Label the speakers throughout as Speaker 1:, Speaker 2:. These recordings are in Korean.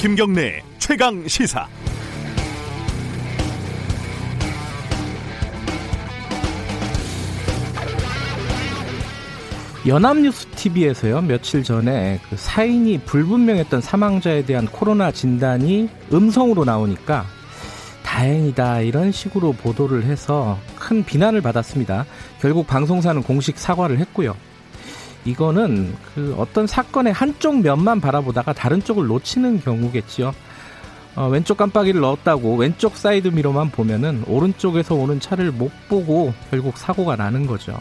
Speaker 1: 김경래 최강 시사.
Speaker 2: 연합뉴스 TV에서요 며칠 전에 그 사인이 불분명했던 사망자에 대한 코로나 진단이 음성으로 나오니까 다행이다 이런 식으로 보도를 해서 큰 비난을 받았습니다. 결국 방송사는 공식 사과를 했고요. 이거는 그 어떤 사건의 한쪽 면만 바라보다가 다른 쪽을 놓치는 경우겠지요. 어, 왼쪽 깜빡이를 넣었다고 왼쪽 사이드 미러만 보면은 오른쪽에서 오는 차를 못 보고 결국 사고가 나는 거죠.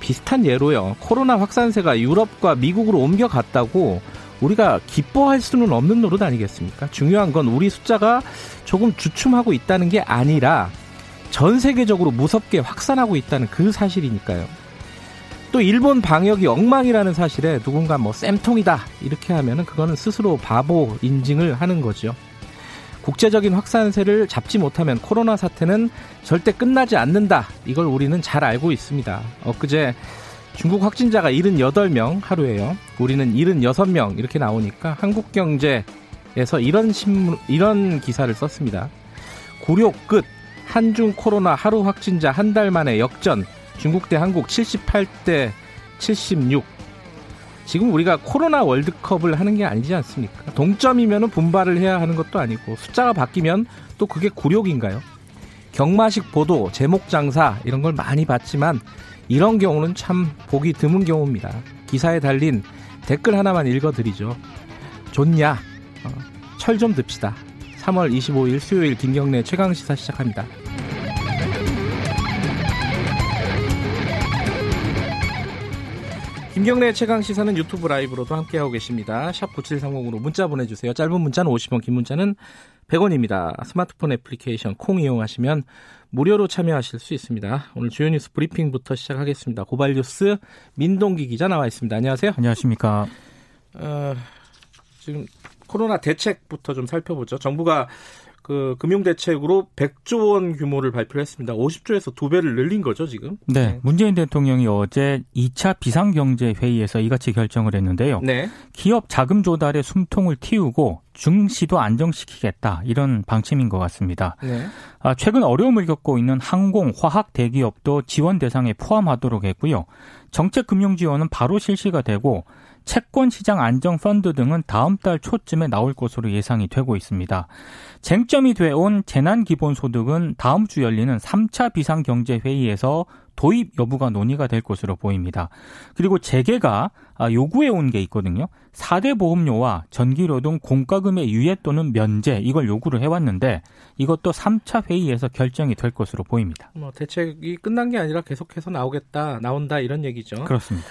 Speaker 2: 비슷한 예로요. 코로나 확산세가 유럽과 미국으로 옮겨갔다고 우리가 기뻐할 수는 없는 노릇 아니겠습니까? 중요한 건 우리 숫자가 조금 주춤하고 있다는 게 아니라 전 세계적으로 무섭게 확산하고 있다는 그 사실이니까요. 또 일본 방역이 엉망이라는 사실에 누군가 뭐 쌤통이다 이렇게 하면은 그거는 스스로 바보 인증을 하는 거죠. 국제적인 확산세를 잡지 못하면 코로나 사태는 절대 끝나지 않는다. 이걸 우리는 잘 알고 있습니다. 엊그제 중국 확진자가 78명 하루에요. 우리는 76명 이렇게 나오니까 한국경제에서 이런 신문, 이런 기사를 썼습니다. 굴욕 끝. 한중 코로나 하루 확진자 한 달 만에 역전. 중국 대 한국 78대 76. 지금 우리가 코로나 월드컵을 하는 게 아니지 않습니까? 동점이면 분발을 해야 하는 것도 아니고 숫자가 바뀌면 또 그게 굴욕인가요? 경마식 보도, 제목 장사 이런 걸 많이 봤지만 이런 경우는 참 보기 드문 경우입니다. 기사에 달린 댓글 하나만 읽어드리죠. 좋냐? 어, 철좀 듭시다. 3월 25일 수요일 김경래 최강시사 시작합니다. 김경래 최강 시사는 유튜브 라이브로도 함께하고 계십니다. 샵 9730으로 문자 보내주세요. 짧은 문자는 50원, 긴 문자는 100원입니다. 스마트폰 애플리케이션 콩 이용하시면 무료로 참여하실 수 있습니다. 오늘 주요 뉴스 브리핑부터 시작하겠습니다. 고발 뉴스 민동기 기자 나와 있습니다. 안녕하세요.
Speaker 3: 안녕하십니까.
Speaker 2: 어, 지금 코로나 대책부터 좀 살펴보죠. 정부가 그 금융대책으로 100조 원 규모를 발표를 했습니다. 50조에서 두 배를 늘린 거죠, 지금?
Speaker 3: 네. 네. 문재인 대통령이 어제 2차 비상경제회의에서 이같이 결정을 했는데요. 네. 기업 자금 조달에 숨통을 틔우고 중시도 안정시키겠다 이런 방침인 것 같습니다. 네. 아, 최근 어려움을 겪고 있는 항공, 화학 대기업도 지원 대상에 포함하도록 했고요. 정책 금융 지원은 바로 실시가 되고 채권 시장 안정 펀드 등은 다음 달 초쯤에 나올 것으로 예상이 되고 있습니다. 쟁점이 돼온 재난 기본 소득은 다음 주 열리는 3차 비상 경제 회의에서 도입 여부가 논의가 될 것으로 보입니다. 그리고 재계가 아, 요구해 온 게 있거든요. 4대 보험료와 전기료 등 공과금의 유예 또는 면제 이걸 요구를 해왔는데 이것도 3차 회의에서 결정이 될 것으로 보입니다.
Speaker 2: 뭐 대책이 끝난 게 아니라 계속해서 나오겠다, 나온다 이런 얘기죠.
Speaker 3: 그렇습니다.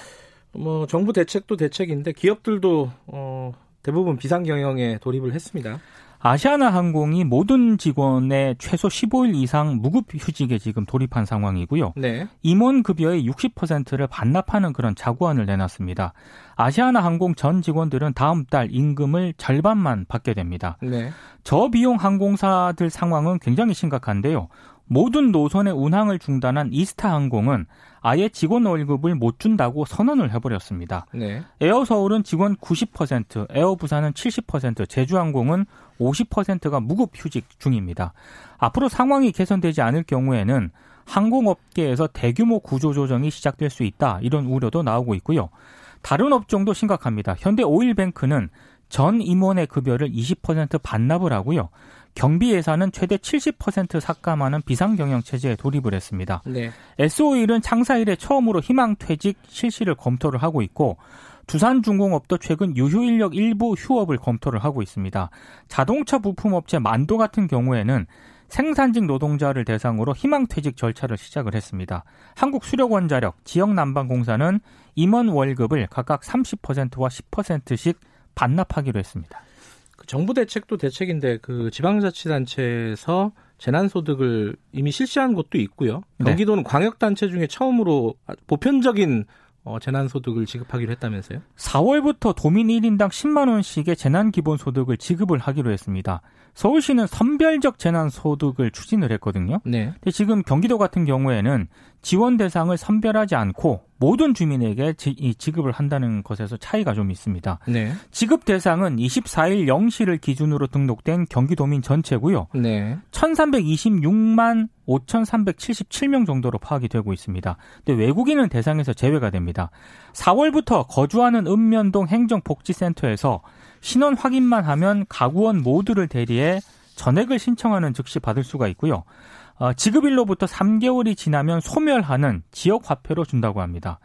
Speaker 2: 뭐 정부 대책도 대책인데 기업들도 어, 대부분 비상 경영에 돌입을 했습니다.
Speaker 3: 아시아나 항공이 모든 직원의 최소 15일 이상 무급 휴직에 지금 돌입한 상황이고요. 네. 임원 급여의 60%를 반납하는 그런 자구안을 내놨습니다. 아시아나 항공 전 직원들은 다음 달 임금을 절반만 받게 됩니다. 네. 저비용 항공사들 상황은 굉장히 심각한데요. 모든 노선의 운항을 중단한 이스타 항공은 아예 직원 월급을 못 준다고 선언을 해버렸습니다. 네. 에어 서울은 직원 90%, 에어 부산은 70%, 제주항공은 50%가 무급 휴직 중입니다. 앞으로 상황이 개선되지 않을 경우에는 항공업계에서 대규모 구조조정이 시작될 수 있다 이런 우려도 나오고 있고요. 다른 업종도 심각합니다. 현대 오일뱅크는 전 임원의 급여를 20% 반납을 하고요. 경비 예산은 최대 70% 삭감하는 비상경영 체제에 돌입을 했습니다. 네. SO일은 창사 일에 처음으로 희망 퇴직 실시를 검토를 하고 있고 두산중공업도 최근 유휴 인력 일부 휴업을 검토를 하고 있습니다. 자동차 부품업체 만도 같은 경우에는 생산직 노동자를 대상으로 희망퇴직 절차를 시작을 했습니다. 한국수력원자력, 지역난방공사는 임원 월급을 각각 30%와 10%씩 반납하기로 했습니다.
Speaker 2: 그 정부 대책도 대책인데 그 지방자치단체에서 재난소득을 이미 실시한 곳도 있고요. 네. 경기도는 네. 광역단체 중에 처음으로 보편적인 어, 재난소득을 지급하기로 했다면서요?
Speaker 3: 4월부터 도민 1인당 10만 원씩의 재난기본소득을 지급을 하기로 했습니다. 서울시는 선별적 재난소득을 추진을 했거든요. 네. 근데 지금 경기도 같은 경우에는 지원 대상을 선별하지 않고 모든 주민에게 지, 급을 한다는 것에서 차이가 좀 있습니다. 네. 지급 대상은 24일 0시를 기준으로 등록된 경기도민 전체고요. 네. 1,326만 5,377명 정도로 파악이 되고 있습니다. 근데 외국인은 대상에서 제외가 됩니다. 4월부터 거주하는 읍면동 행정복지센터에서 신원 확인만 하면 가구원 모두를 대리해 전액을 신청하는 즉시 받을 수가 있고요. 어, 지급일로부터 3개월이 지나면 소멸하는 지역 화폐로 준다고 합니다.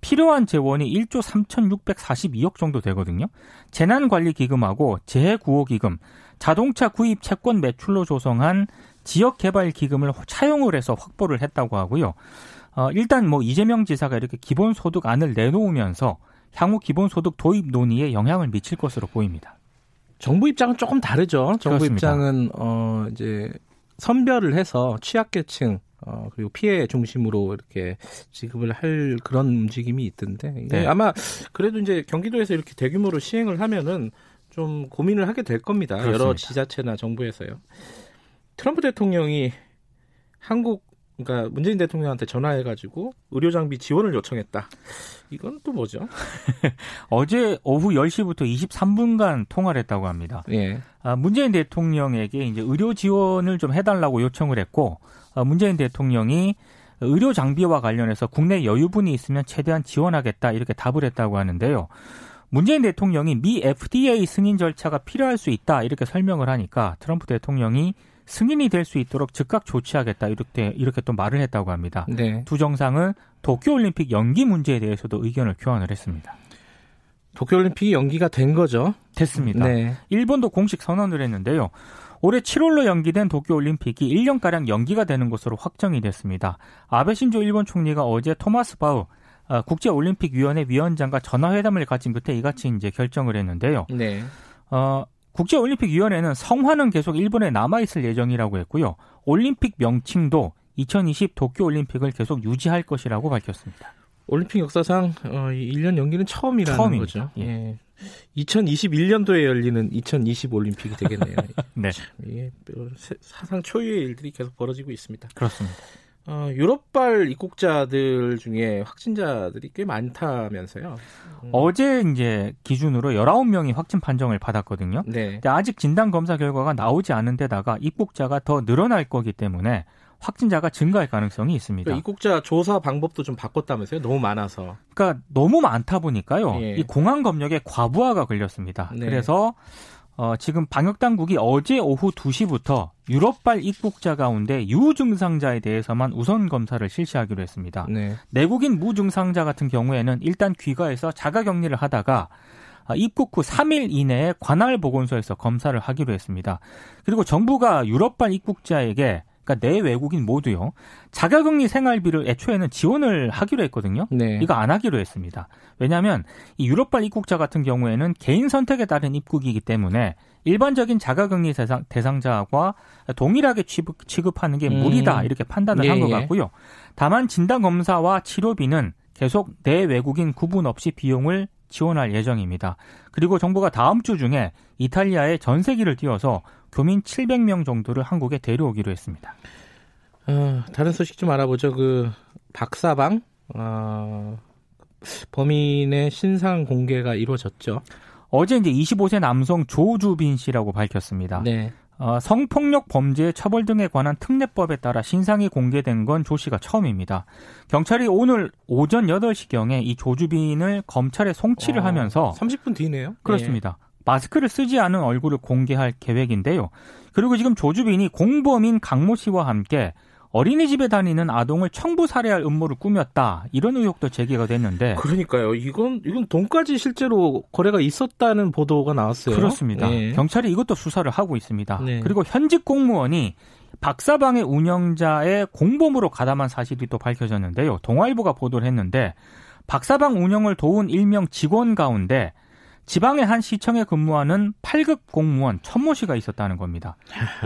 Speaker 3: 필요한 재원이 1조 3,642억 정도 되거든요. 재난관리기금하고 재해구호기금, 자동차 구입 채권 매출로 조성한 지역 개발 기금을 차용을 해서 확보를 했다고 하고요. 어, 일단 뭐 이재명 지사가 이렇게 기본소득안을 내놓으면서 향후 기본소득 도입 논의에 영향을 미칠 것으로 보입니다.
Speaker 2: 정부 입장은 조금 다르죠. 정부 그렇습니다. 입장은 어 이제 선별을 해서 취약계층 어, 그리고 피해 중심으로 이렇게 지급을 할 그런 움직임이 있던데 네. 아마 그래도 이제 경기도에서 이렇게 대규모로 시행을 하면은 좀 고민을 하게 될 겁니다. 그렇습니다. 여러 지자체나 정부에서요. 트럼프 대통령이 한국 그러니까 문재인 대통령한테 전화해가지고 의료 장비 지원을 요청했다. 이건 또 뭐죠?
Speaker 3: 어제 오후 10시부터 23분간 통화를 했다고 합니다. 예. 아, 문재인 대통령에게 이제 의료 지원을 좀 해달라고 요청을 했고 아, 문재인 대통령이 의료 장비와 관련해서 국내 여유분이 있으면 최대한 지원하겠다 이렇게 답을 했다고 하는데요. 문재인 대통령이 미 FDA 승인 절차가 필요할 수 있다 이렇게 설명을 하니까 트럼프 대통령이 승인이 될 수 있도록 즉각 조치하겠다 이렇게 이렇게 또 말을 했다고 합니다. 네. 두 정상은 도쿄올림픽 연기 문제에 대해서도 의견을 교환을 했습니다.
Speaker 2: 도쿄올림픽이 연기가 된 거죠?
Speaker 3: 됐습니다. 네. 일본도 공식 선언을 했는데요. 올해 7월로 연기된 도쿄올림픽이 1년가량 연기가 되는 것으로 확정이 됐습니다. 아베 신조 일본 총리가 어제 토마스 바우 어, 국제올림픽위원회 위원장과 전화회담을 가진 끝에 이같이 이제 결정을 했는데요. 네. 어, 국제올림픽위원회는 성화는 계속 일본에 남아있을 예정이라고 했고요. 올림픽 명칭도 2020 도쿄올림픽을 계속 유지할 것이라고 밝혔습니다.
Speaker 2: 올림픽 역사상 어, 1년 연기는 처음이라는 처음입니다. 거죠. 예. 예. 2021년도에 열리는 2020 올림픽이 되겠네요. 네. 참, 이게 사상 초유의 일들이 계속 벌어지고 있습니다.
Speaker 3: 그렇습니다.
Speaker 2: 어, 유럽발 입국자들 중에 확진자들이 꽤 많다면서요.
Speaker 3: 음. 어제 이제 기준으로 19명이 확진 판정을 받았거든요. 네. 근데 아직 진단 검사 결과가 나오지 않은 데다가 입국자가 더 늘어날 거기 때문에 확진자가 증가할 가능성이 있습니다.
Speaker 2: 그러니까 입국자 조사 방법도 좀 바꿨다면서요? 너무 많아서.
Speaker 3: 그러니까 너무 많다 보니까요. 예. 이 공항 검역에 과부하가 걸렸습니다. 네. 그래서 어, 지금 방역 당국이 어제 오후 2시부터 유럽발 입국자 가운데 유증상자에 대해서만 우선 검사를 실시하기로 했습니다. 네. 내국인 무증상자 같은 경우에는 일단 귀가해서 자가 격리를 하다가 아, 입국 후 3일 이내에 관할 보건소에서 검사를 하기로 했습니다. 그리고 정부가 유럽발 입국자에게 그러니까 내 외국인 모두요. 자가격리 생활비를 애초에는 지원을 하기로 했거든요. 네. 이거 안 하기로 했습니다. 왜냐하면 이 유럽발 입국자 같은 경우에는 개인 선택에 따른 입국이기 때문에 일반적인 자가격리 대상, 대상자와 동일하게 취급, 취급하는 게 음. 무리다 이렇게 판단을 예, 한것 예. 같고요. 다만 진단 검사와 치료비는 계속 내 외국인 구분 없이 비용을 지원할 예정입니다. 그리고 정부가 다음 주 중에 이탈리아에 전세기를 띄워서 교민 700명 정도를 한국에 데려오기로 했습니다.
Speaker 2: 어, 다른 소식 좀 알아보죠. 그 박사방 어, 범인의 신상 공개가 이루어졌죠.
Speaker 3: 어제 이제 25세 남성 조주빈 씨라고 밝혔습니다. 네. 어, 성폭력 범죄 처벌 등에 관한 특례법에 따라 신상이 공개된 건 조 씨가 처음입니다. 경찰이 오늘 오전 8시경에 이 조주빈을 검찰에 송치를 어, 하면서
Speaker 2: 30분 뒤네요.
Speaker 3: 그렇습니다. 네. 마스크를 쓰지 않은 얼굴을 공개할 계획인데요. 그리고 지금 조주빈이 공범인 강모 씨와 함께 어린이집에 다니는 아동을 청부 살해할 음모를 꾸몄다. 이런 의혹도 제기가 됐는데.
Speaker 2: 그러니까요. 이건 이건 돈까지 실제로 거래가 있었다는 보도가 나왔어요.
Speaker 3: 그렇습니다. 네. 경찰이 이것도 수사를 하고 있습니다. 네. 그리고 현직 공무원이 박사방의 운영자의 공범으로 가담한 사실이 또 밝혀졌는데요. 동아일보가 보도를 했는데 박사방 운영을 도운 일명 직원 가운데 지방의 한 시청에 근무하는 8급 공무원 천모 씨가 있었다는 겁니다.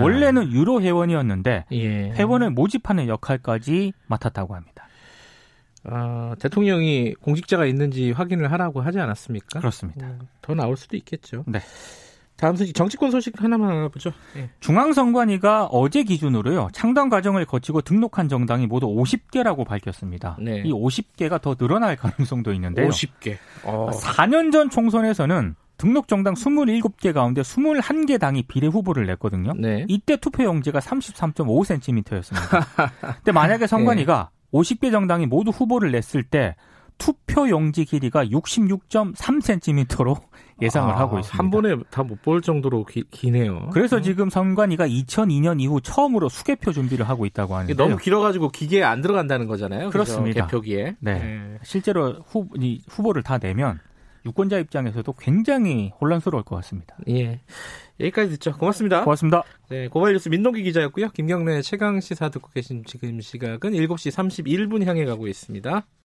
Speaker 3: 원래는 유로 회원이었는데 예. 회원을 모집하는 역할까지 맡았다고 합니다.
Speaker 2: 어, 대통령이 공직자가 있는지 확인을 하라고 하지 않았습니까?
Speaker 3: 그렇습니다.
Speaker 2: 음, 더 나올 수도 있겠죠.
Speaker 3: 네.
Speaker 2: 다음 소식 정치권 소식 하나만 알아보죠.
Speaker 3: 네. 중앙선관위가 어제 기준으로요 창당 과정을 거치고 등록한 정당이 모두 50개라고 밝혔습니다. 네. 이 50개가 더 늘어날 가능성도 있는데요.
Speaker 2: 50개.
Speaker 3: 어. 4년 전 총선에서는 등록 정당 27개 가운데 21개 당이 비례 후보를 냈거든요. 네. 이때 투표 용지가 33.5cm였습니다. 근데 만약에 선관위가 네. 50개 정당이 모두 후보를 냈을 때 투표 용지 길이가 66.3cm로 예상을 아, 하고 있습니다.
Speaker 2: 한 번에 다 못 볼 정도로 기, 네요
Speaker 3: 그래서 음. 지금 선관위가 2002년 이후 처음으로 수개표 준비를 하고 있다고 하는데
Speaker 2: 너무 길어가지고 기계에 안 들어간다는 거잖아요.
Speaker 3: 그렇습니다.
Speaker 2: 개표기에.
Speaker 3: 네. 네. 실제로 후, 후보를 다 내면 유권자 입장에서도 굉장히 혼란스러울 것 같습니다.
Speaker 2: 예. 여기까지 듣죠. 고맙습니다.
Speaker 3: 고맙습니다.
Speaker 2: 네, 고발뉴스 민동기 기자였고요. 김경래 최강 시사 듣고 계신 지금 시각은 7시 31분 향해 가고 있습니다.